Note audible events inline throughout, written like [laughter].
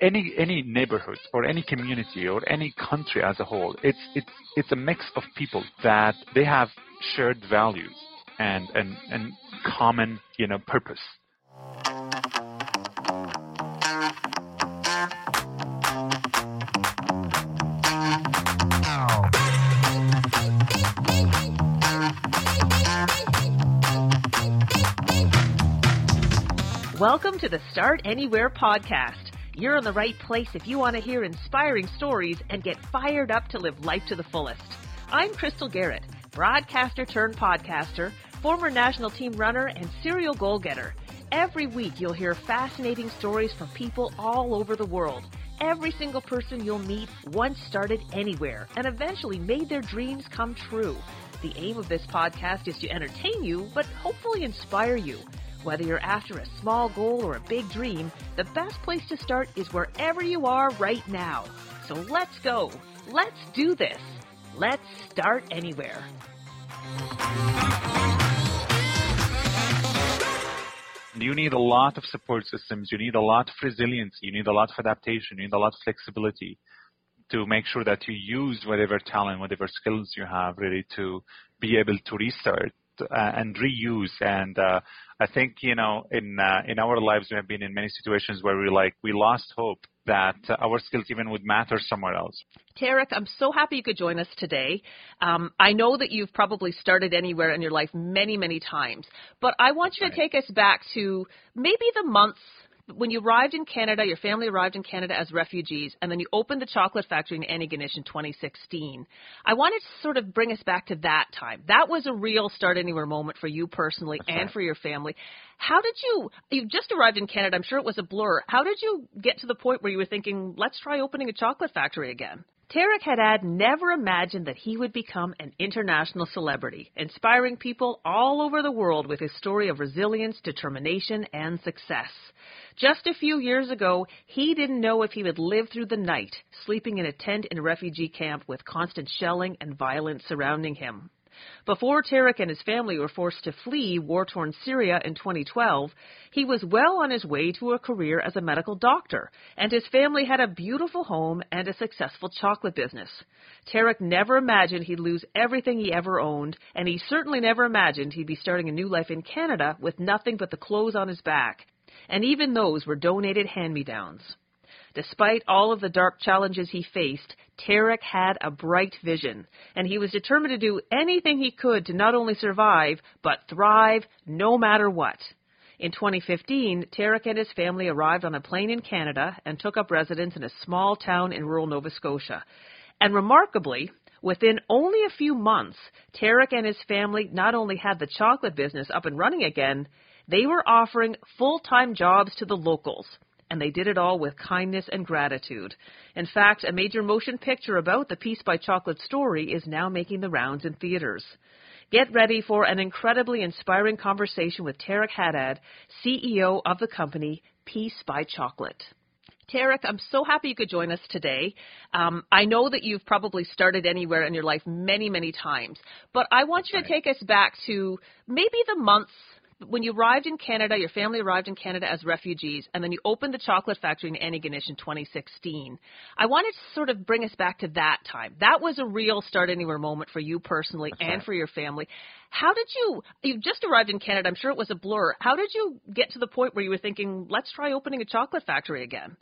any any neighborhood or any community or any country as a whole, it's it's it's a mix of people that they have shared values and and and common you know purpose. Welcome to the Start Anywhere podcast. You're in the right place if you want to hear inspiring stories and get fired up to live life to the fullest. I'm Crystal Garrett, broadcaster turned podcaster, former national team runner, and serial goal getter. Every week you'll hear fascinating stories from people all over the world. Every single person you'll meet once started anywhere and eventually made their dreams come true. The aim of this podcast is to entertain you, but hopefully inspire you. Whether you're after a small goal or a big dream, the best place to start is wherever you are right now. So let's go. Let's do this. Let's start anywhere. You need a lot of support systems. You need a lot of resilience. You need a lot of adaptation. You need a lot of flexibility to make sure that you use whatever talent, whatever skills you have, really to be able to restart and reuse. And uh, I think you know, in uh, in our lives, we have been in many situations where we like we lost hope that uh, our skills even would matter somewhere else. Tareq, I'm so happy you could join us today. Um, I know that you've probably started anywhere in your life many, many times, but I want you to take us back to maybe the months when you arrived in Canada, your family arrived in Canada as refugees, and then you opened the chocolate factory in Antigonish in 2016. I wanted to sort of bring us back to that time. That was a real start anywhere moment for you personally That's and right. for your family. How did you? You just arrived in Canada. I'm sure it was a blur. How did you get to the point where you were thinking, let's try opening a chocolate factory again? Tareq Hadhad never imagined that he would become an international celebrity, inspiring people all over the world with his story of resilience, determination, and success. Just a few years ago, he didn't know if he would live through the night, sleeping in a tent in a refugee camp with constant shelling and violence surrounding him. Before Tareq and his family were forced to flee war torn Syria in 2012, he was well on his way to a career as a medical doctor, and his family had a beautiful home and a successful chocolate business. Tareq never imagined he'd lose everything he ever owned, and he certainly never imagined he'd be starting a new life in Canada with nothing but the clothes on his back. And even those were donated hand me downs. Despite all of the dark challenges he faced, Tareq had a bright vision, and he was determined to do anything he could to not only survive, but thrive no matter what. In 2015, Tareq and his family arrived on a plane in Canada and took up residence in a small town in rural Nova Scotia. And remarkably, within only a few months, Tareq and his family not only had the chocolate business up and running again, they were offering full time jobs to the locals and they did it all with kindness and gratitude. In fact, a major motion picture about the Peace by Chocolate story is now making the rounds in theaters. Get ready for an incredibly inspiring conversation with Tareq Hadhad, CEO of the company Peace by Chocolate. Tareq, I'm so happy you could join us today. Um, I know that you've probably started anywhere in your life many, many times, but I want you to take us back to maybe the months when you arrived in Canada, your family arrived in Canada as refugees, and then you opened the chocolate factory in Antigonish in 2016. I wanted to sort of bring us back to that time. That was a real start anywhere moment for you personally That's and right. for your family. How did you? You just arrived in Canada. I'm sure it was a blur. How did you get to the point where you were thinking, let's try opening a chocolate factory again?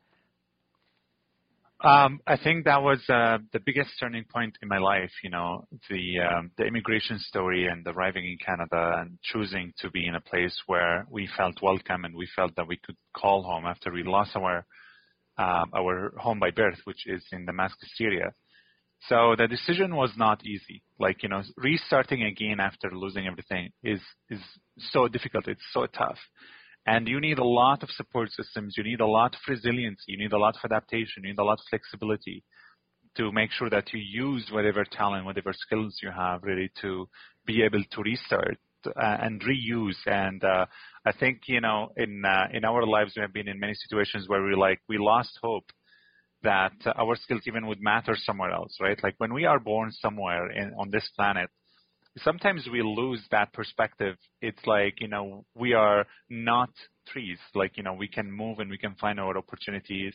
Um, I think that was uh, the biggest turning point in my life. You know, the um, the immigration story and arriving in Canada and choosing to be in a place where we felt welcome and we felt that we could call home after we lost our um, our home by birth, which is in Damascus, Syria. So the decision was not easy. Like you know, restarting again after losing everything is is so difficult. It's so tough. And you need a lot of support systems. You need a lot of resilience. You need a lot of adaptation. You need a lot of flexibility to make sure that you use whatever talent, whatever skills you have, really to be able to restart uh, and reuse. And uh, I think you know, in uh, in our lives, we have been in many situations where we like we lost hope that our skills even would matter somewhere else, right? Like when we are born somewhere in, on this planet, sometimes we lose that perspective. It's like, you know, we are not trees. Like, you know, we can move and we can find our opportunities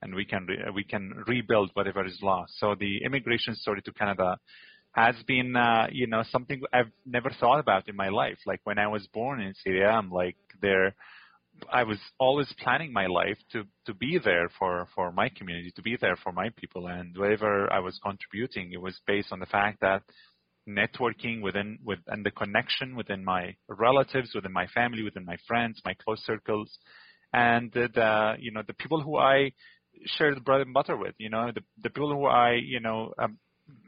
and we can, re- we can rebuild whatever is lost. So the immigration story to Canada has been, uh, you know, something I've never thought about in my life. Like when I was born in Syria, I'm like there, I was always planning my life to to be there for for my community, to be there for my people, and whatever I was contributing, it was based on the fact that networking within with and the connection within my relatives, within my family, within my friends, my close circles, and the, the you know the people who I shared bread and butter with, you know the the people who I you know um,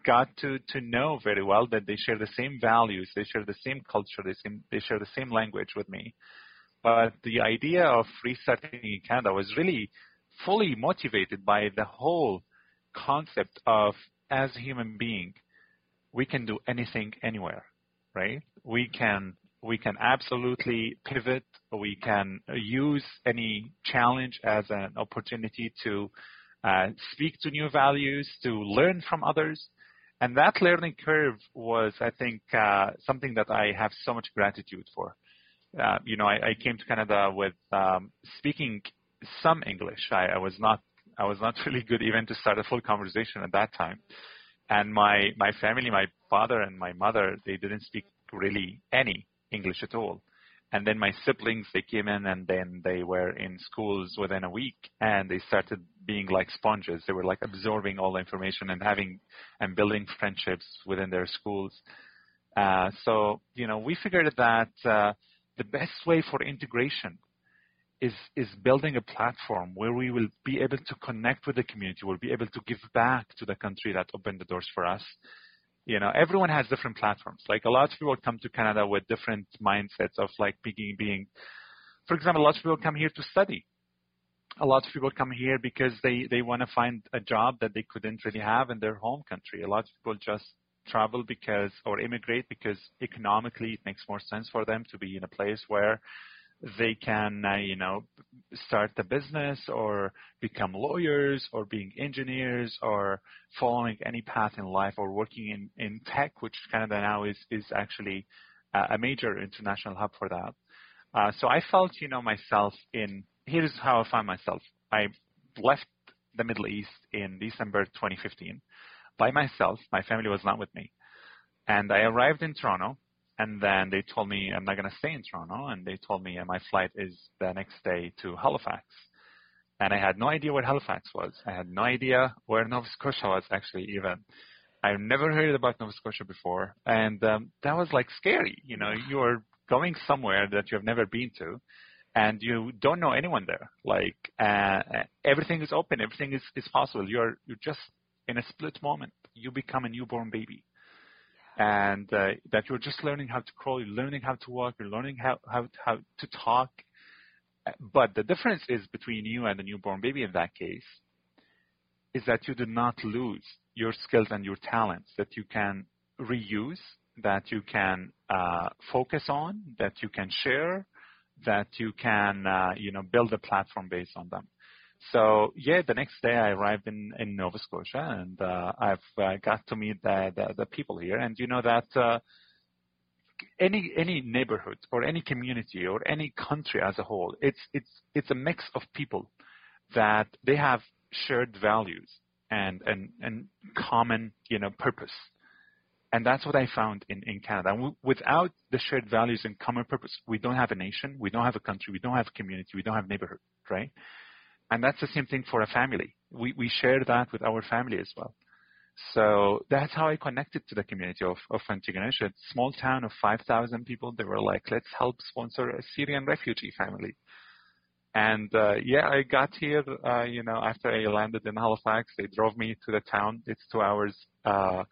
got to to know very well that they share the same values, they share the same culture, they same, they share the same language with me. But the idea of restarting in Canada was really fully motivated by the whole concept of as a human being, we can do anything anywhere, right? We can we can absolutely pivot. We can use any challenge as an opportunity to uh, speak to new values, to learn from others. And that learning curve was, I think, uh, something that I have so much gratitude for. Uh, you know, I, I, came to Canada with um, speaking some English. I, I, was not I was not [laughs] really good even to start a full conversation at that time. And my my family, my father and my mother, they didn't speak really any English at all. And then my siblings, they came in and then they were in schools within a week and they started being like sponges. They were like absorbing all the information and having and building friendships within their schools. Uh, so, you know, we figured that uh, the best way for integration is is building a platform where we will be able to connect with the community, we'll be able to give back to the country that opened the doors for us. You know, everyone has different platforms. Like a lot of people come to Canada with different mindsets of like being being for example, a lot of people come here to study. A lot of people come here because they, they want to find a job that they couldn't really have in their home country. A lot of people just travel because or immigrate because economically it makes more sense for them to be in a place where they can uh, you know start a business or become lawyers or being engineers or following any path in life or working in, in tech which Canada now is is actually a major international hub for that uh, so I felt you know myself in here's how I found myself I left the Middle East in December 2015 by myself. My family was not with me. And I arrived in Toronto, and then they told me I'm not going to stay in Toronto, and they told me my flight is the next day to Halifax. And I had no idea what Halifax was. I had no idea where Nova Scotia was actually even. I've never heard about Nova Scotia before, and um, that was like scary. You know, you're going somewhere that you have never been to, and you don't know anyone there. Like uh, everything is open, everything is, is possible. You're you're just in a split moment, you become a newborn baby. And uh, that you're just learning how to crawl, you're learning how to walk, you're learning how, how, how to talk. But the difference is between you and a newborn baby in that case is that you do not lose your skills and your talents that you can reuse, that you can uh, focus on, that you can share, that you can uh, you know build a platform based on them. So yeah, the next day I arrived in, in Nova Scotia and uh, I've uh, got to meet the, the, the people here. And you know that uh, any any neighborhood or any community or any country as a whole, it's it's it's a mix of people that they have shared values and and and common you know purpose. And that's what I found in, in Canada. W- without the shared values and common purpose, we don't have a nation, we don't have a country, we don't have a community, we don't have neighborhood, right? And that's the same thing for a family. We, we share that with our family as well. So that's how I connected to the community of, of Antigonish, a small town of 5,000 people. They were like, let's help sponsor a Syrian refugee family. And uh, yeah, I got here, uh, you know, after I landed in Halifax. They drove me to the town. It's two hours uh,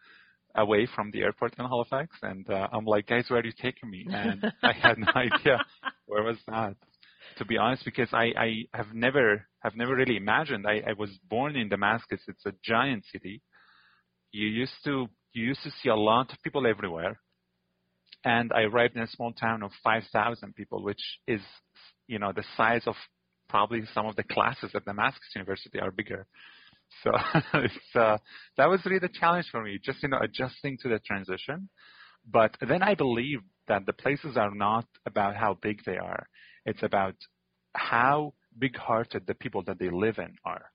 away from the airport in Halifax. And uh, I'm like, guys, where are you taking me? And I had no [laughs] idea where was that to be honest, because I, I have never have never really imagined. I, I was born in Damascus. It's a giant city. You used to you used to see a lot of people everywhere, and I arrived in a small town of 5,000 people, which is you know the size of probably some of the classes at Damascus University are bigger. So [laughs] it's uh, that was really the challenge for me, just you know adjusting to the transition. But then I believe that the places are not about how big they are. It's about how big-hearted the people that they live in are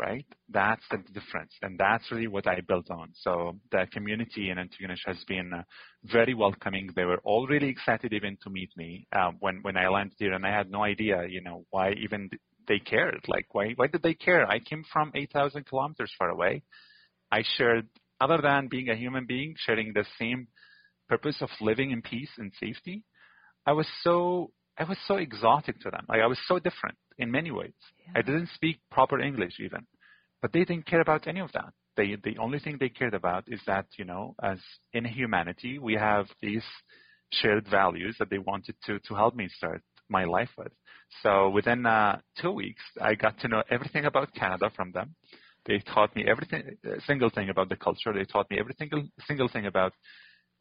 right? That's the difference, and that's really what I built on. So the community in Antigonish has been uh, very welcoming. They were all really excited even to meet me uh, when when I landed here, and I had no idea, you know, why even they cared. Like, why why did they care? I came from 8,000 kilometers far away. I shared, other than being a human being, sharing the same purpose of living in peace and safety. I was so I was so exotic to them. Like I was so different in many ways. Yeah. I didn't speak proper English even, but they didn't care about any of that. They, the only thing they cared about is that, you know, as in humanity, we have these shared values that they wanted to, to help me start my life with. So within uh, two weeks, I got to know everything about Canada from them. They taught me everything, single thing about the culture. They taught me every single, single thing about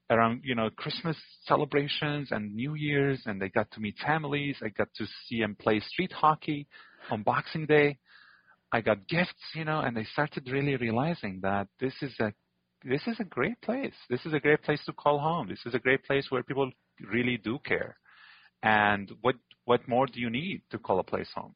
around you know Christmas celebrations and New Year's, and they got to meet families. I got to see them play street hockey on Boxing Day. I got gifts, you know, and they started really realizing that this is a this is a great place. This is a great place to call home. This is a great place where people really do care. And what what more do you need to call a place home?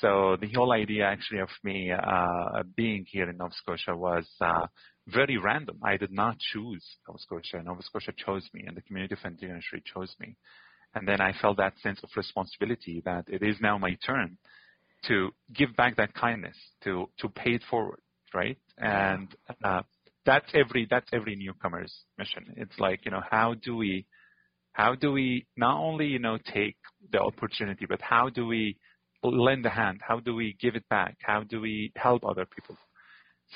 So the whole idea actually of me uh, being here in Nova Scotia was uh, very random. I did not choose Nova Scotia. Nova Scotia chose me, and the community of Antigonish chose me. And then I felt that sense of responsibility that it is now my turn to give back that kindness, to to pay it forward, right? And uh, that's every that's every newcomer's mission. It's like you know how do we how do we not only you know take the opportunity, but how do we lend a hand? How do we give it back? How do we help other people?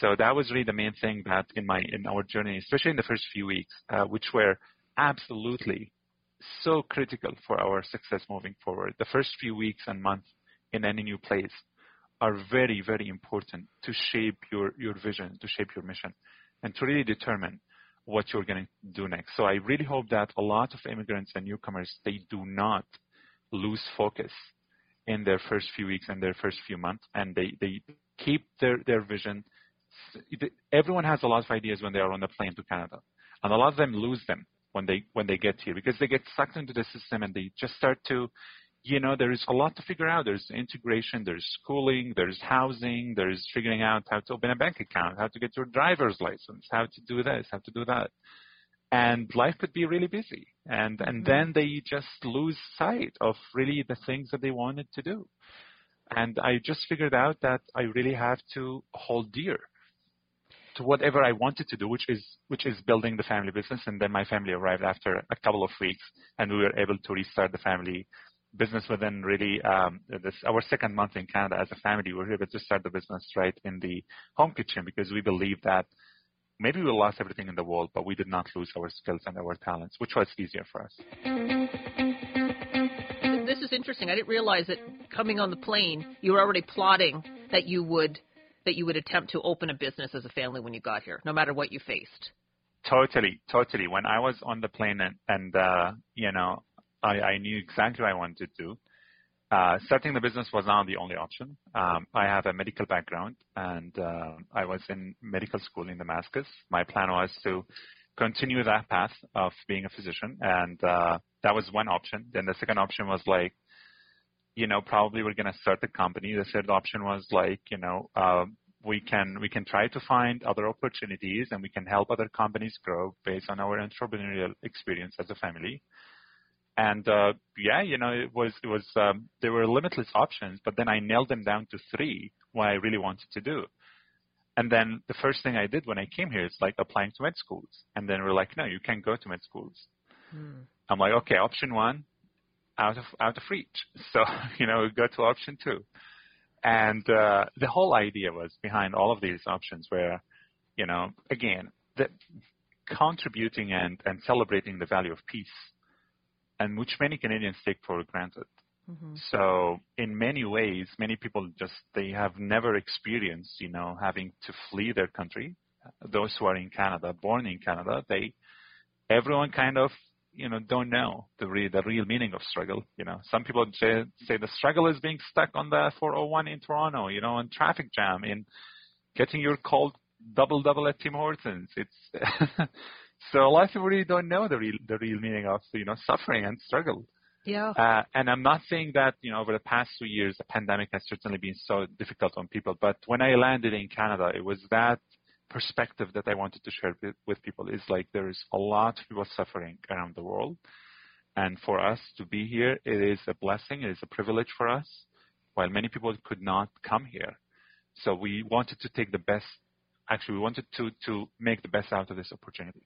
So that was really the main thing that in my in our journey, especially in the first few weeks, uh, which were absolutely so critical for our success moving forward. The first few weeks and months in any new place are very, very important to shape your, your vision, to shape your mission, and to really determine what you're going to do next. So I really hope that a lot of immigrants and newcomers, they do not lose focus in their first few weeks and their first few months, and they, they keep their, their vision everyone has a lot of ideas when they are on the plane to Canada, and a lot of them lose them when they when they get here because they get sucked into the system and they just start to, you know, there is a lot to figure out. There's integration, there's schooling, there's housing, there's figuring out how to open a bank account, how to get your driver's license, how to do this, how to do that. And life could be really busy, and and mm-hmm. then they just lose sight of really the things that they wanted to do. And I just figured out that I really have to hold dear to whatever I wanted to do, which is which is building the family business. And then my family arrived after a couple of weeks, and we were able to restart the family business within really um, this our second month in Canada as a family. We were able to start the business right in the home kitchen because we believe that maybe we lost everything in the world, but we did not lose our skills and our talents, which was easier for us. This is interesting. I didn't realize that coming on the plane, you were already plotting that you would that you would attempt to open a business as a family when you got here, no matter what you faced. Totally, totally. When I was on the plane and, and uh, you know, I, I knew exactly what I wanted to do. Uh, starting the business was not the only option. Um, I have a medical background and uh, I was in medical school in Damascus. My plan was to continue that path of being a physician, and uh, that was one option. Then the second option was like, you know, probably we're going to start the company. The third option was like, you know, uh, we can we can try to find other opportunities and we can help other companies grow based on our entrepreneurial experience as a family. And uh, yeah, you know, it was it was um, there were limitless options, but then I nailed them down to three what I really wanted to do. And then the first thing I did when I came here is like applying to med schools. And then we're like, no, you can't go to med schools. Hmm. I'm like, okay, option one, out of out of reach. [laughs] So you know, go to option two. And uh, the whole idea was behind all of these options were, you know, again, the contributing and, and celebrating the value of peace, and which many Canadians take for granted. Mm-hmm. So in many ways, many people just they have never experienced, you know, having to flee their country. Those who are in Canada, born in Canada, they everyone kind of you know don't know the real the real meaning of struggle. You know, some people say say the struggle is being stuck on the 401 in Toronto. You know, in traffic jam, in getting your cold double double at Tim Hortons. It's [laughs] So a lot of people really don't know the real the real meaning of you know suffering and struggle. Yeah. Uh, and I'm not saying that you know over the past two years the pandemic has certainly been so difficult on people, but when I landed in Canada, it was that perspective that I wanted to share with, with people. Is like there is a lot of people suffering around the world, and for us to be here, it is a blessing. It is a privilege for us, while many people could not come here. So we wanted to take the best. Actually, we wanted to to make the best out of this opportunity.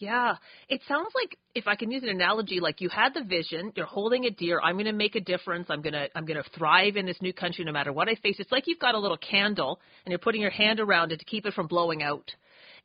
Yeah. It sounds like if I can use an analogy, like you had the vision, you're holding it dear, I'm gonna make a difference, I'm gonna I'm gonna thrive in this new country no matter what I face. It's like you've got a little candle and you're putting your hand around it to keep it from blowing out.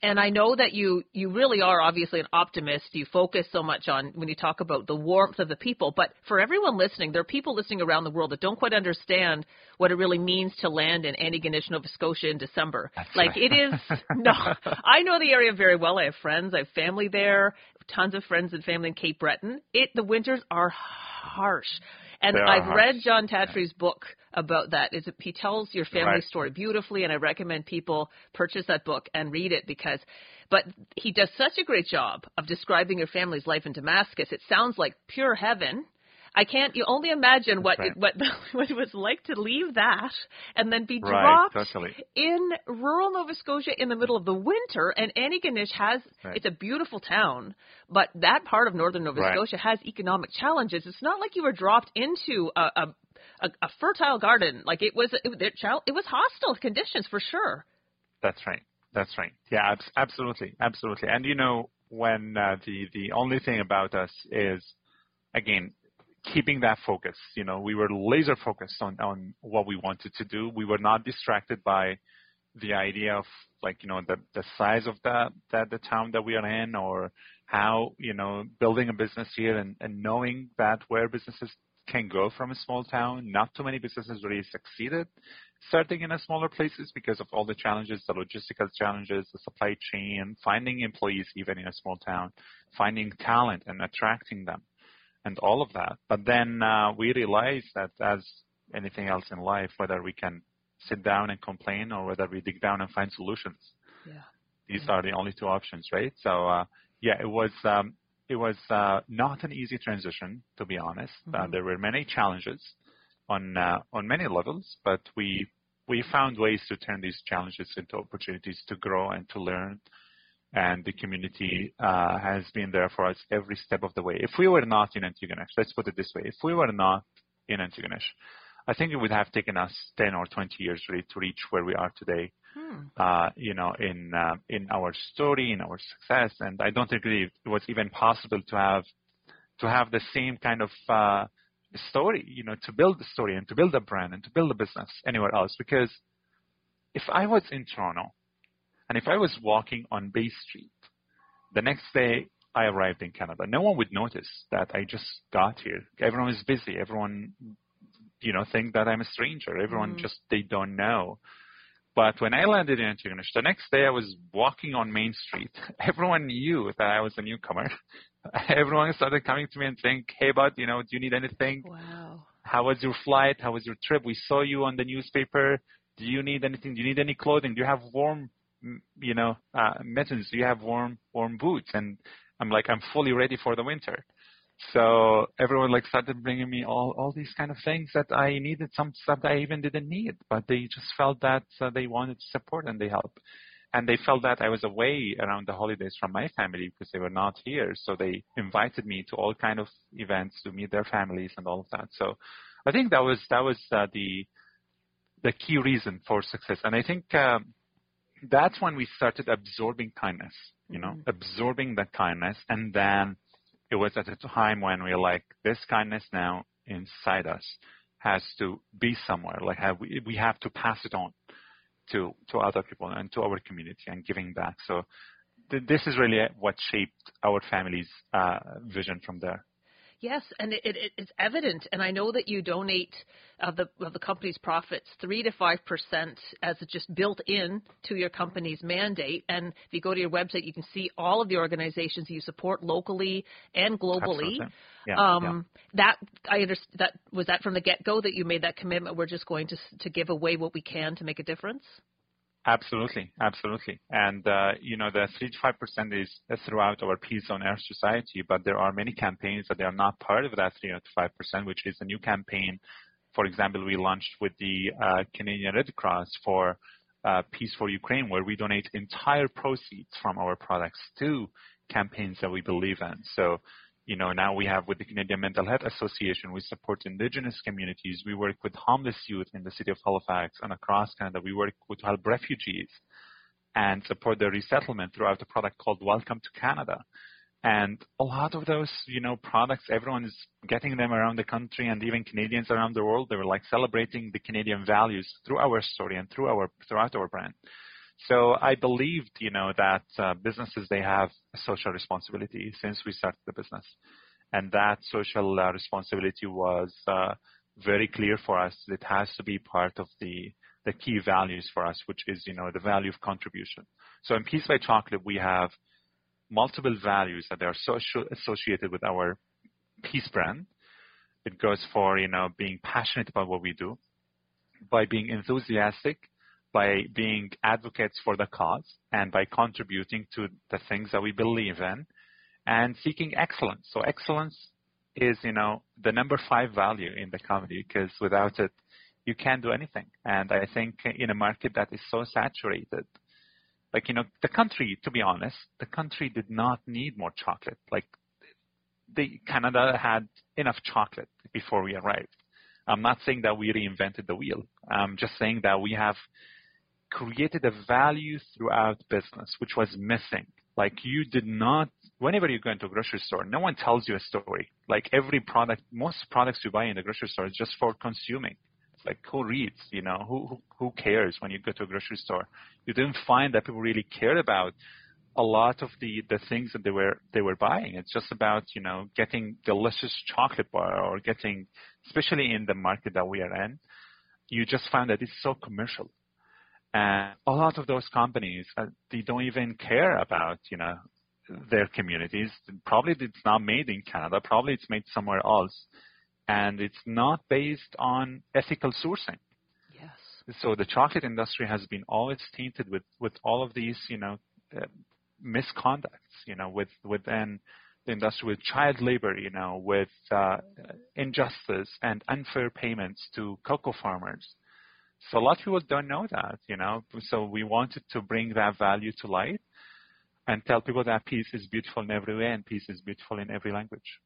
And I know that you you really are obviously an optimist. You focus so much on when you talk about the warmth of the people. But for everyone listening, there are people listening around the world that don't quite understand what it really means to land in Antigonish, Nova Scotia in December. That's like right. it is [laughs] no I know the area very well. I have friends, I have family there, tons of friends and family in Cape Breton. It the winters are harsh. And I've harsh. read Jon Tattrie's book about that. Is he tells your family Right. story beautifully, and I recommend people purchase that book and read it because. But he does such a great job of describing your family's life in Damascus. It sounds like pure heaven. I can't. You only imagine what right. it, what [laughs] what it was like to leave that and then be Right, dropped totally. in rural Nova Scotia in the middle of the winter. And Antigonish has Right. it's a beautiful town, but that part of northern Nova. Scotia has economic challenges. It's not like you were dropped into a a, a, a fertile garden. Like it was it, it, it was hostile conditions for sure. That's right. That's right. Yeah, abs- absolutely, absolutely. And you know, when uh, the the only thing about us is, again, keeping that focus. You know, we were laser focused on on what we wanted to do. We were not distracted by the idea of like you know the the size of the that the town that we are in or how you know building a business here and, and knowing that where businesses can go from a small town. Not too many businesses really succeeded starting in a smaller places because of all the challenges, the logistical challenges, the supply chain, finding employees even in a small town, finding talent and attracting them, and all of that. But then uh, we realize that as anything else in life, whether we can sit down and complain or whether we dig down and find solutions, Yeah. these are the only two options, right? So uh, yeah, it was um, it was uh, not an easy transition to be honest. Uh, Mhm. there were many challenges on uh, on many levels, but we we found ways to turn these challenges into opportunities to grow and to learn. And the community uh, has been there for us every step of the way. If we were not in Antigonish, let's put it this way: if we were not in Antigonish, I think it would have taken us 10 or 20 years really to reach where we are today Hmm. uh, you know, in uh, in our story, in our success, and I don't think really it was even possible to have to have the same kind of uh, story, you know, to build the story and to build a brand and to build a business anywhere else. Because if I was in Toronto and if I was walking on Bay Street, the next day I arrived in Canada, no one would notice that I just got here. Everyone is busy. Everyone, you know, think that I'm a stranger. Everyone Mhm. just they don't know. But when I landed in Antigonish, the next day I was walking on Main Street. [laughs] Everyone knew that I was a newcomer. [laughs] Everyone started coming to me and saying, "Hey, bud, you know, do you need anything? Wow. How was your flight? How was your trip? We saw you on the newspaper. Do you need anything? Do you need any clothing? Do you have warm, mm, you know, uh, mittens? You have warm, warm boots?" And I'm like, "I'm fully ready for the winter." So everyone like started bringing me all all these kind of things that I needed, some stuff that I even didn't need, but they just felt that uh, they wanted support and they helped. And they felt that I was away around the holidays from my family because they were not here. So they invited me to all kind of events to meet their families and all of that. So I think that was that was uh, the the key reason for success. And I think um, that's when we started absorbing kindness. You know, Mhm. absorbing that kindness, and then it was at a time when we were like, this kindness now inside us has to be somewhere. Like have, we, we have to pass it on to to other people and to our community and giving back. So th- this is really what shaped our family's uh, vision from there. Yes, and it, it, it's evident, and I know that you donate of the of the company's profits three to five percent as just built in to your company's mandate. And if you go to your website, you can see all of the organizations you support locally and globally. Absolutely. Yeah, um, That I understand. That was that from the get go that you made that commitment. We're just going to s- to give away what we can to make a difference. Absolutely, absolutely. And uh, you know, the three to five percent is throughout our Peace on Earth Society, but there are many campaigns that they are not part of that three to five percent, which is a new campaign. For example, we launched with the uh, Canadian Red Cross for uh, Peace for Ukraine, where we donate entire proceeds from our products to campaigns that we believe in. So you know, now we have with the Canadian Mental Health Association, we support indigenous communities. We work with homeless youth in the city of Halifax and across Canada. We work with help refugees and support their resettlement throughout a product called Welcome to Canada. And a lot of those, you know, products, everyone is getting them around the country and even Canadians around the world. They were like celebrating the Canadian values through our story and through our, throughout our brand. So I believed, you know, that uh, businesses they have a social responsibility since we started the business, and that social uh, responsibility was uh, very clear for us. It has to be part of the the key values for us, which is, you know, the value of contribution. So in Peace by Chocolate, we have multiple values that are social, associated with our Peace brand. It goes for, you know, being passionate about what we do, by being enthusiastic by being advocates for the cause and by contributing to the things that we believe in and seeking excellence. So excellence is, you know, the number five value in the company because without it, you can't do anything. And I think in a market that is so saturated, like, you know, the country, to be honest, the country did not need more chocolate. Like, the Canada had enough chocolate before we arrived. I'm not saying that we reinvented the wheel. I'm just saying that we have created a value throughout business, which was missing. Like you did not, whenever you go into a grocery store, no one tells you a story. Like every product, most products you buy in the grocery store is just for consuming. It's like who reads, you know, who, who, who cares when you go to a grocery store? You didn't find that people really cared about a lot of the, the things that they were, they were buying. It's just about, you know, getting delicious chocolate bar or getting, especially in the market that we are in, you just find that it's so commercial and a lot of those companies, uh, they don't even care about, you know, their communities. Probably it's not made in Canada. Probably it's made somewhere else. And it's not based on ethical sourcing. Yes. So the chocolate industry has been always tainted with, with all of these, you know, uh, misconducts, you know, with, within the industry with child labor, you know, with uh, injustice and unfair payments to cocoa farmers. So a lot of people don't know that, you know. So we wanted to bring that value to light and tell people that peace is beautiful in every way and peace is beautiful in every language.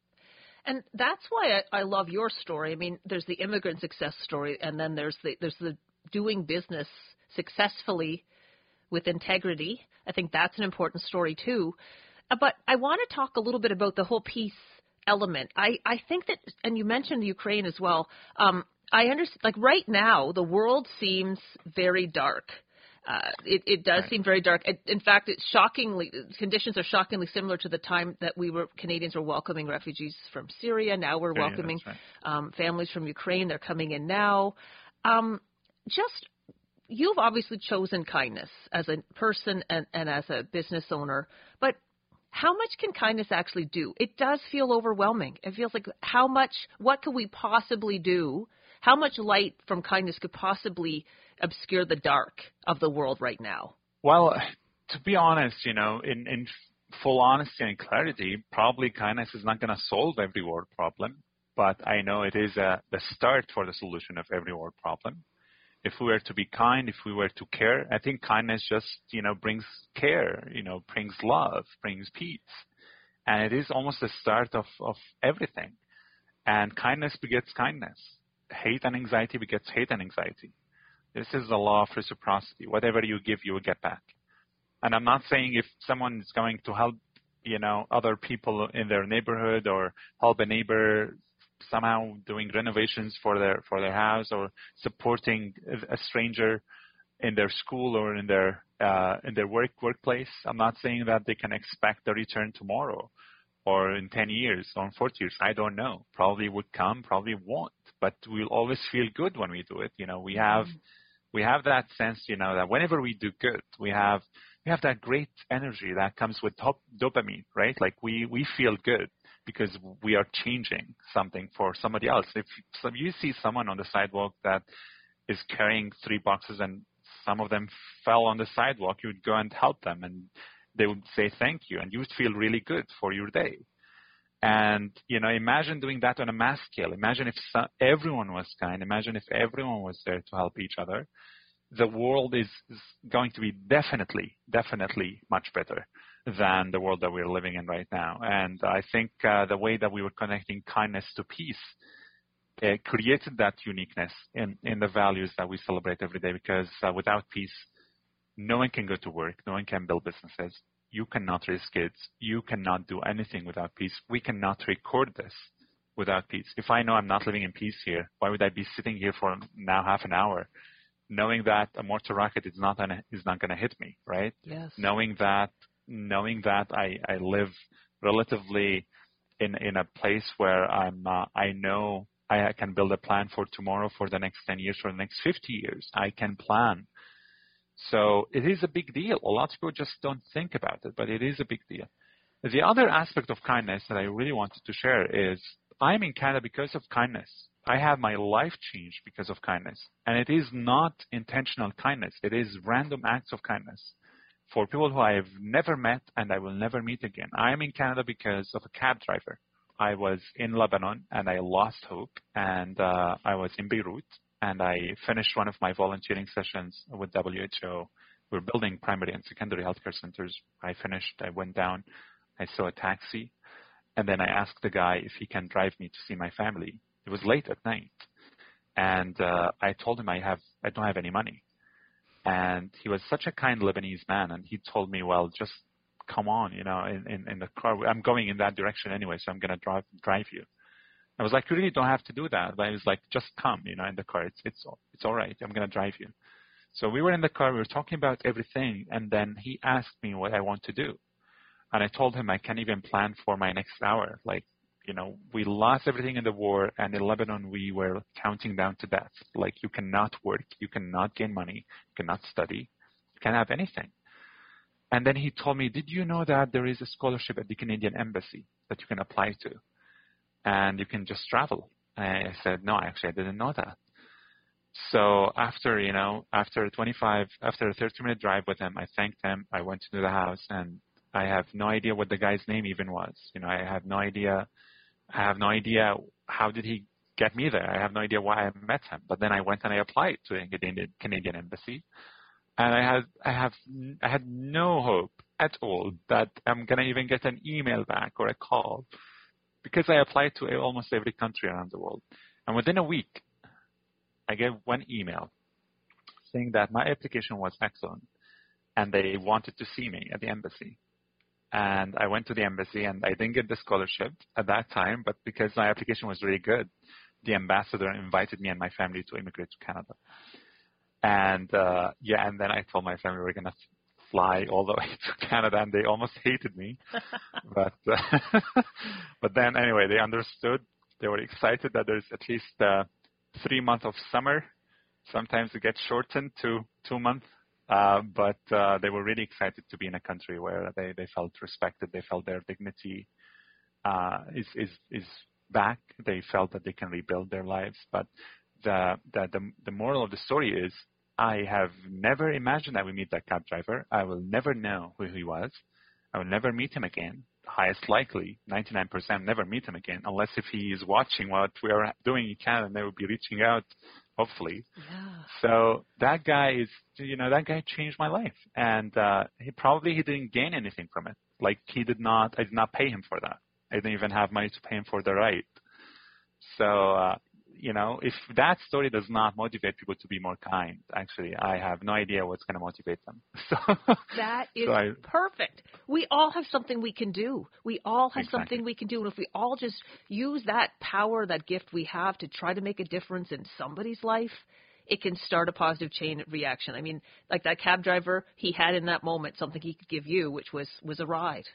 And that's why I, I love your story. I mean, there's the immigrant success story, and then there's the there's the doing business successfully with integrity. I think that's an important story too. Uh, but I want to talk a little bit about the whole peace element. I, I think that, and you mentioned Ukraine as well. Um, I understand. Like right now, the world seems very dark. Uh, it, it does right. seem very dark. In fact, it's shockingly conditions are shockingly similar to the time that we were Canadians were welcoming refugees from Syria. Now we're yeah, welcoming right. um, families from Ukraine. They're coming in now. Um, just you've obviously chosen kindness as a person and, and as a business owner, but how much can kindness actually do? It does feel overwhelming. It feels like how much, what could we possibly do how much light from kindness could possibly obscure the dark of the world right now? Well, to be honest, you know, in, in full honesty and clarity, probably kindness is not going to solve every world problem, but I know it is a, the start for the solution of every world problem. If we were to be kind, if we were to care, I think kindness just, you know, brings care, you know, brings love, brings peace. And it is almost the start of, of everything. And kindness begets kindness hate and anxiety begets hate and anxiety. This is the law of reciprocity. Whatever you give, you will get back. And I'm not saying if someone is going to help, you know, other people in their neighborhood or help a neighbor somehow doing renovations for their for their house or supporting a stranger in their school or in their uh, in their work workplace. I'm not saying that they can expect a return tomorrow or in 10 years or in 40 years. I don't know. Probably would come, probably won't but we'll always feel good when we do it. You know, we have mm-hmm. we have that sense, you know, that whenever we do good, we have we have that great energy that comes with top dopamine, right? Like we we feel good because we are changing something for somebody else. If so you see someone on the sidewalk that is carrying three boxes and some of them fell on the sidewalk, you would go and help them, and they would say thank you, and you would feel really good for your day. And you know, imagine doing that on a mass scale. Imagine if some, everyone was kind. Imagine if everyone was there to help each other. The world is, is going to be definitely, definitely much better than the world that we're living in right now. And I think uh, the way that we were connecting kindness to peace uh, created that uniqueness in, in the values that we celebrate every day because uh, without peace, no one can go to work, no one can build businesses, you cannot raise kids, you cannot do anything without peace. We cannot record this without peace. If I know I'm not living in peace here, why would I be sitting here for now half an hour, knowing that a mortar rocket is not gonna is not gonna hit me, right? Yes. Knowing that knowing that I I live relatively in in a place where I'm uh, I know I can build a plan for tomorrow, for the next 10 years, for the next 50 years. I can plan. So it is a big deal. A lot of people just don't think about it, but it is a big deal. The other aspect of kindness that I really wanted to share is I'm in Canada because of kindness. I have my life changed because of kindness. And it is not intentional kindness. It is random acts of kindness for people who I have never met and I will never meet again. I am in Canada because of a cab driver. I was in Lebanon and I lost hope, and uh, I was in Beirut and I finished one of my volunteering sessions with WHO. We're building primary and secondary healthcare centers. I finished. I went down. I saw a taxi, and then I asked the guy if he can drive me to see my family. It was late at night, and uh, I told him I have I don't have any money. And he was such a kind Lebanese man, and he told me, well, just come on, you know, in, in, in the car. I'm going in that direction anyway, so I'm to drive, drive you. I was like, you really don't have to do that. But I was like, just come, you know, in the car. It's, it's, it's all right. I'm to drive you. So we were in the car. We were talking about everything. And then he asked me what I want to do. And I told him I can't even plan for my next hour. Like, you know, we lost everything in the war, and in Lebanon we were counting down to death. Like, you cannot work, you cannot gain money, you cannot study, you can't have anything. And then he told me, Did you know that there is a scholarship at the Canadian Embassy that you can apply to? And you can just travel. And I said, No, actually, I didn't know that. So after, you know, after 25, after a 30 minute drive with him, I thanked him. I went to the house and I have no idea what the guy's name even was. You know, I have no idea. I have no idea how did he get me there. I have no idea why I met him. But then I went and I applied to the Canadian Embassy and I had I have I had no hope at all that I'm gonna even get an email back or a call because I applied to almost every country around the world. And within a week, I get one email saying that my application was excellent and they wanted to see me at the embassy. And I went to the embassy and I didn't get the scholarship at that time, but because my application was really good, the ambassador invited me and my family to immigrate to Canada. And uh, yeah, and then I told my family we are gonna fly all the [laughs] way to Canada, and they almost [laughs] hated me. [laughs] but uh, but then anyway, they understood. They were excited that there's at least uh, three months of summer. Sometimes it gets shortened to two months. Uh, but uh, they were really excited to be in a country where they, they felt respected, they felt their dignity uh, is, is, is back. They felt that they can rebuild their lives. But the, the, the, the moral of the story is I have never imagined I would meet that cab driver. I will never know who he was. I will never meet him again. Highest likely, 99% never meet him again, unless if he is watching what we are doing in Canada and they will be reaching out, hopefully. Yeah. So that guy is, you know, that guy changed my life. And uh, he probably he didn't gain anything from it. Like he did not, I did not pay him for that. I didn't even have money to pay him for the ride. So uh, you know, if that story does not motivate people to be more kind, actually, I have no idea what's going to motivate them. [laughs] So that is so I, perfect. We all have something we can do. We all have Exactly. something we can do, and if we all just use that power, that gift we have to try to make a difference in somebody's life. It can start a positive chain reaction. I mean, like that cab driver, he had in that moment something he could give you, which was was a ride.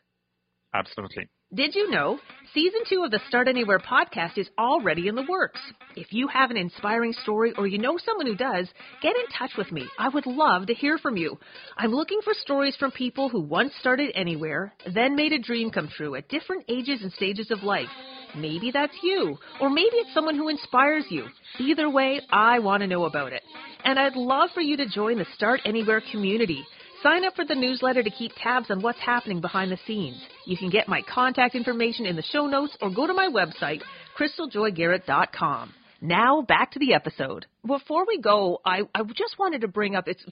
absolutely. Did you know? Season two of the Start Anywhere podcast is already in the works. If you have an inspiring story or you know someone who does, get in touch with me. I would love to hear from you. I'm looking for stories from people who once started anywhere, then made a dream come true at different ages and stages of life. Maybe that's you, or maybe it's someone who inspires you. Either way, I want to know about it. And I'd love for you to join the Start Anywhere community. Sign up for the newsletter to keep tabs on what's happening behind the scenes. You can get my contact information in the show notes or go to my website, crystaljoygarrett.com. Now back to the episode. Before we go, I, I just wanted to bring up it's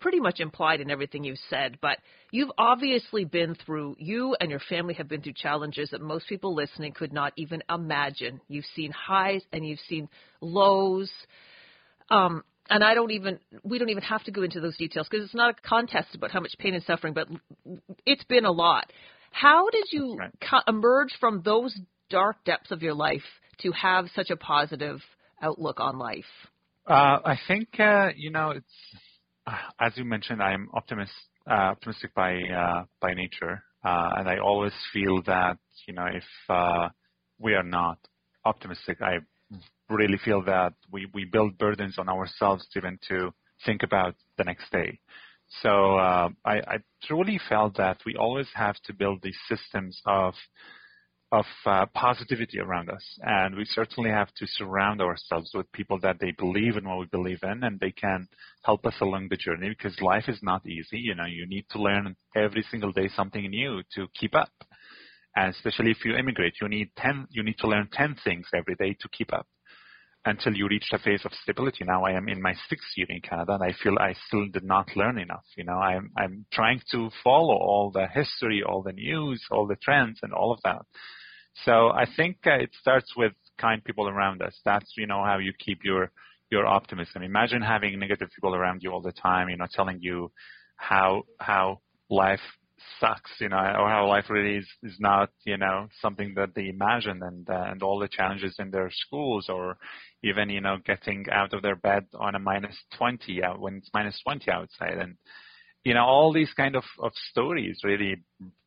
pretty much implied in everything you've said, but you've obviously been through, you and your family have been through challenges that most people listening could not even imagine. You've seen highs and you've seen lows. Um, and I don't even, we don't even have to go into those details because it's not a contest about how much pain and suffering, but it's been a lot. How did you Right. co- emerge from those dark depths of your life to have such a positive outlook on life? Uh, I think uh, you know it's uh, as you mentioned. I'm optimist, uh, optimistic by uh, by nature, uh, and I always feel that you know if uh, we are not optimistic, I really feel that we we build burdens on ourselves even to think about the next day. So uh, I, I truly felt that we always have to build these systems of of uh, positivity around us, and we certainly have to surround ourselves with people that they believe in what we believe in, and they can help us along the journey. Because life is not easy. You know, you need to learn every single day something new to keep up, and especially if you immigrate, you need ten. You need to learn ten things every day to keep up until you reach a phase of stability. Now I am in my sixth year in Canada, and I feel I still did not learn enough. You know, I'm I'm trying to follow all the history, all the news, all the trends, and all of that. So I think uh, it starts with kind people around us. That's you know how you keep your your optimism. Imagine having negative people around you all the time, you know, telling you how how life sucks, you know, or how life really is, is not, you know, something that they imagine and uh, and all the challenges in their schools or even, you know, getting out of their bed on a minus 20 out when it's minus 20 outside. And you know all these kind of, of stories really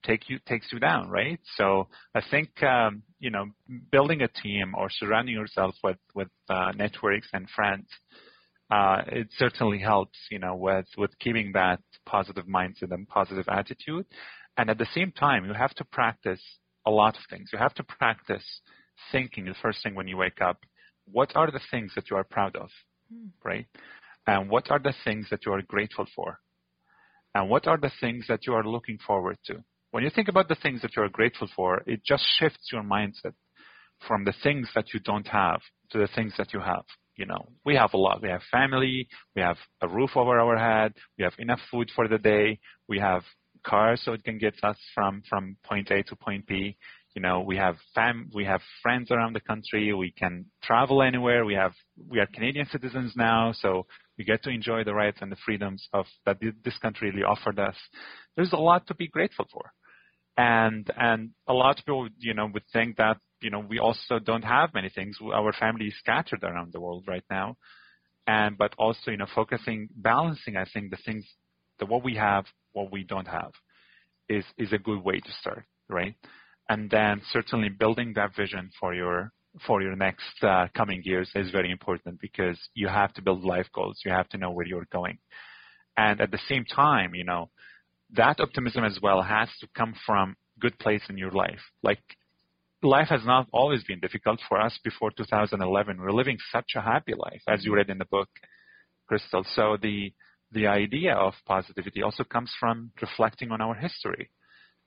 take you takes you down right? So i think um, you know building a team or surrounding yourself with with uh, networks and friends uh, Uh, it certainly helps you know with with keeping that positive mindset and positive attitude. And at the same time you have to practice a lot of things. You have to practice thinking the first thing when you wake up what are the things that you are proud of hmm. right? And what are the things that you are grateful for? And what are the things that you are looking forward to. When you think about the things that you are grateful for, it just shifts your mindset from the things that you don't have to the things that you have. You know, we have a lot. We have family, we have a roof over our head, we have enough food for the day, we have cars so it can get us from from point A to point B. You know, we have fam, we have friends around the country. We can travel anywhere. We have we are Canadian citizens now, so we get to enjoy the rights and the freedoms of that this country really offered us. There's a lot to be grateful for, and and a lot of people, you know, would think that you know we also don't have many things. Our family is scattered around the world right now, and but also you know focusing, balancing. I think the things that what we have, what we don't have, is is a good way to start, right? And then certainly building that vision for your for your next uh, coming years is very important because you have to build life goals. You have to know where you're going. And at the same time, you know, that optimism as well has to come from good place in your life. Like life has not always been difficult for us before 2011. We're living such a happy life, as you read in the book, Krista. So the the idea of positivity also comes from reflecting on our history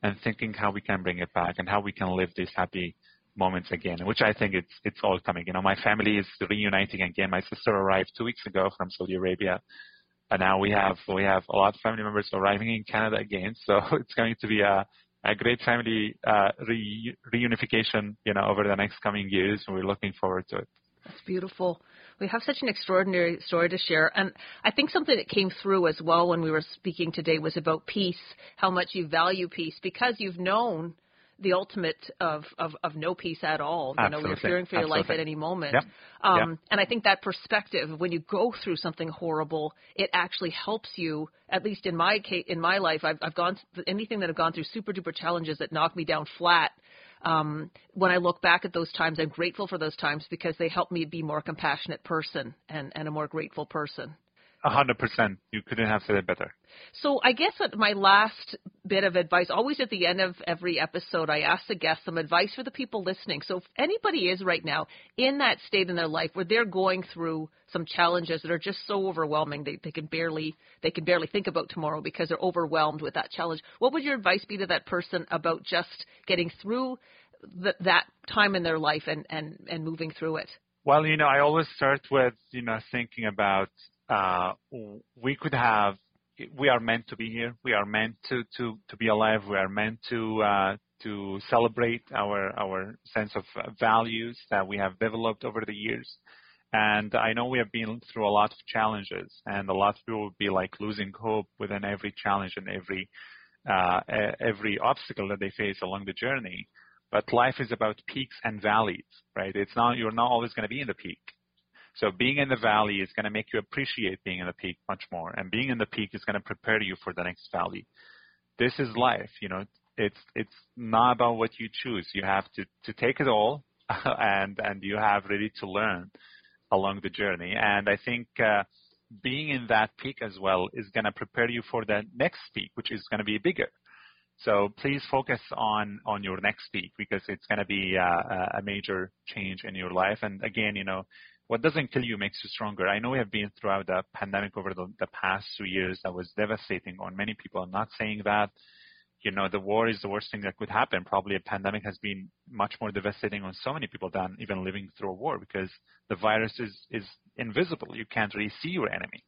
and thinking how we can bring it back and how we can live these happy moments again, which I think it's it's all coming. You know, my family is reuniting again. My sister arrived two weeks ago from Saudi Arabia, and now we have we have a lot of family members arriving in Canada again. [laughs] So it's going to be a a great family uh, re- reunification, you know, over the next coming years, and we're looking forward to it. That's beautiful. We have such an extraordinary story to share. And I think something that came through as well when we were speaking today was about peace, how much you value peace because you've known the ultimate of, of, of no peace at all. You know, you're fearing for your life at any moment. Yep. Um, Yep. And I think that perspective, when you go through something horrible, it actually helps you. At least in my case, in my life, I've, I've gone anything that I've gone through super duper challenges that knocked me down flat. um, when I look back at those times, I'm grateful for those times because they helped me be more compassionate person and, and a more grateful person. A hundred percent. You couldn't have said it better. So I guess that my last bit of advice, always at the end of every episode, I ask the guests some advice for the people listening. So if anybody is right now in that state in their life where they're going through some challenges that are just so overwhelming they, they can barely they can barely think about tomorrow because they're overwhelmed with that challenge, what would your advice be to that person about just getting through the, that time in their life and, and, and moving through it? Well, you know, I always start with, you know, thinking about we could have we are meant to be here. We are meant to to to be alive. We are meant to uh, to celebrate our our sense of values that we have developed over the years. And I know we have been through a lot of challenges, and a lot of people would be like losing hope within every challenge and every uh, every obstacle that they face along the journey. But life is about peaks and valleys, right? It's not you're not always going to be in the peak. So being in the valley is going to make you appreciate being in the peak much more, and being in the peak is going to prepare you for the next valley. This is life, you know. It's it's not about what you choose. You have to to take it all, [laughs] and and you have really to learn along the journey. And I think uh, being in that peak as well is going to prepare you for the next peak, which is going to be bigger. So please focus on on your next peak because it's going to be uh, a major change in your life. And again, you know, what doesn't kill you makes you stronger. I know we have been throughout the pandemic over the, the past two years that was devastating on many people. I'm not saying that, you know, the war is the worst thing that could happen. Probably a pandemic has been much more devastating on so many people than even living through a war because the virus is, is invisible. You can't really see your enemy.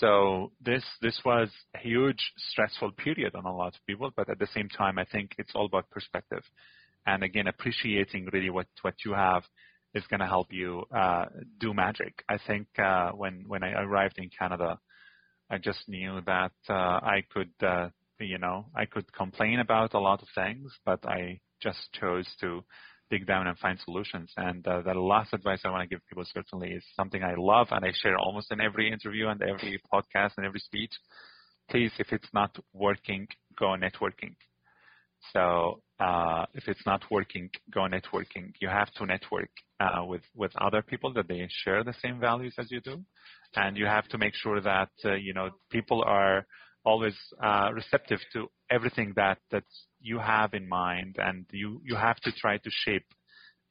So this this was a huge stressful period on a lot of people, but at the same time, I think it's all about perspective, and again appreciating really what what you have is going to help you uh, do magic. I think uh, when when I arrived in Canada, I just knew that uh, I could, uh, you know, I could complain about a lot of things, but I just chose to dig down and find solutions. And uh, the last advice I want to give people certainly is something I love and I share almost in every interview and every podcast and every speech. Please, if it's not working, go networking. So uh, if it's not working, go networking. You have to network uh, with with other people that they share the same values as you do, and you have to make sure that uh, you know people are always uh, receptive to everything that that you have in mind, and you you have to try to shape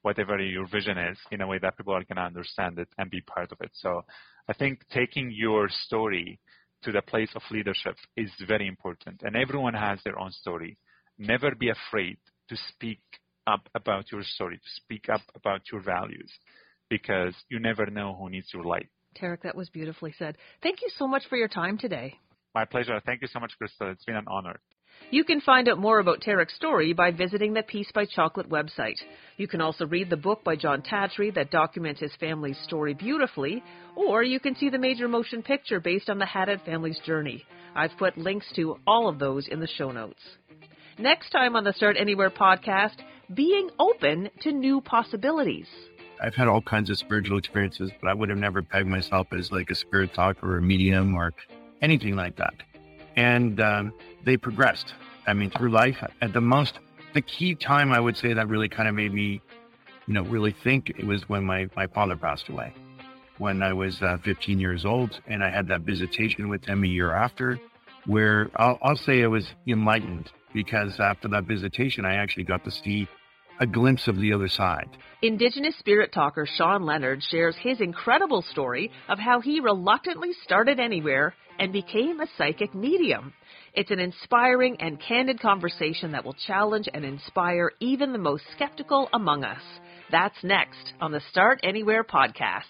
whatever your vision is in a way that people are going to understand it and be part of it. So I think taking your story to the place of leadership is very important, and everyone has their own story never be afraid to speak up about your story, to speak up about your values, because you never know who needs your light. Tareq, that was beautifully said. Thank you so much for your time today. My pleasure. Thank you so much, Krista. It's been an honor. You can find out more about Tareq's story by visiting the Peace by Chocolate website. You can also read the book by Jon Tattrie that documents his family's story beautifully, or you can see the major motion picture based on the Hadhad family's journey. I've put links to all of those in the show notes. Next time on the Start Anywhere podcast, being open to new possibilities. I've had all kinds of spiritual experiences, but I would have never pegged myself as like a spirit talker or a medium or anything like that. And um, they progressed. I mean, through life, at the most, the key time I would say that really kind of made me, you know, really think it was when my, my father passed away. When I was uh, 15 years old, and I had that visitation with him a year after, where I'll, I'll say I was enlightened because after that visitation, I actually got to see a glimpse of the other side. Indigenous spirit talker Sean Leonard shares his incredible story of how he reluctantly started anywhere and became a psychic medium. It's an inspiring and candid conversation that will challenge and inspire even the most skeptical among us. That's next on the Start Anywhere podcast.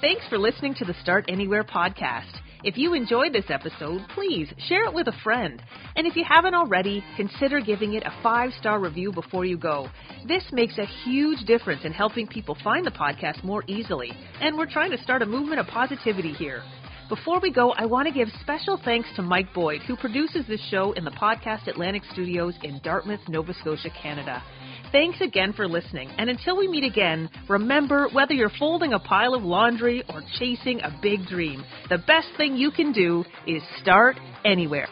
Thanks for listening to the Start Anywhere podcast. If you enjoyed this episode, please share it with a friend. And if you haven't already, consider giving it a five star review before you go. This makes a huge difference in helping people find the podcast more easily. And we're trying to start a movement of positivity here. Before we go, I want to give special thanks to Mike Boyd, who produces this show in the Podcast Atlantic Studios in Dartmouth, Nova Scotia, Canada. Thanks again for listening, and until we meet again, remember whether you're folding a pile of laundry or chasing a big dream, the best thing you can do is start anywhere.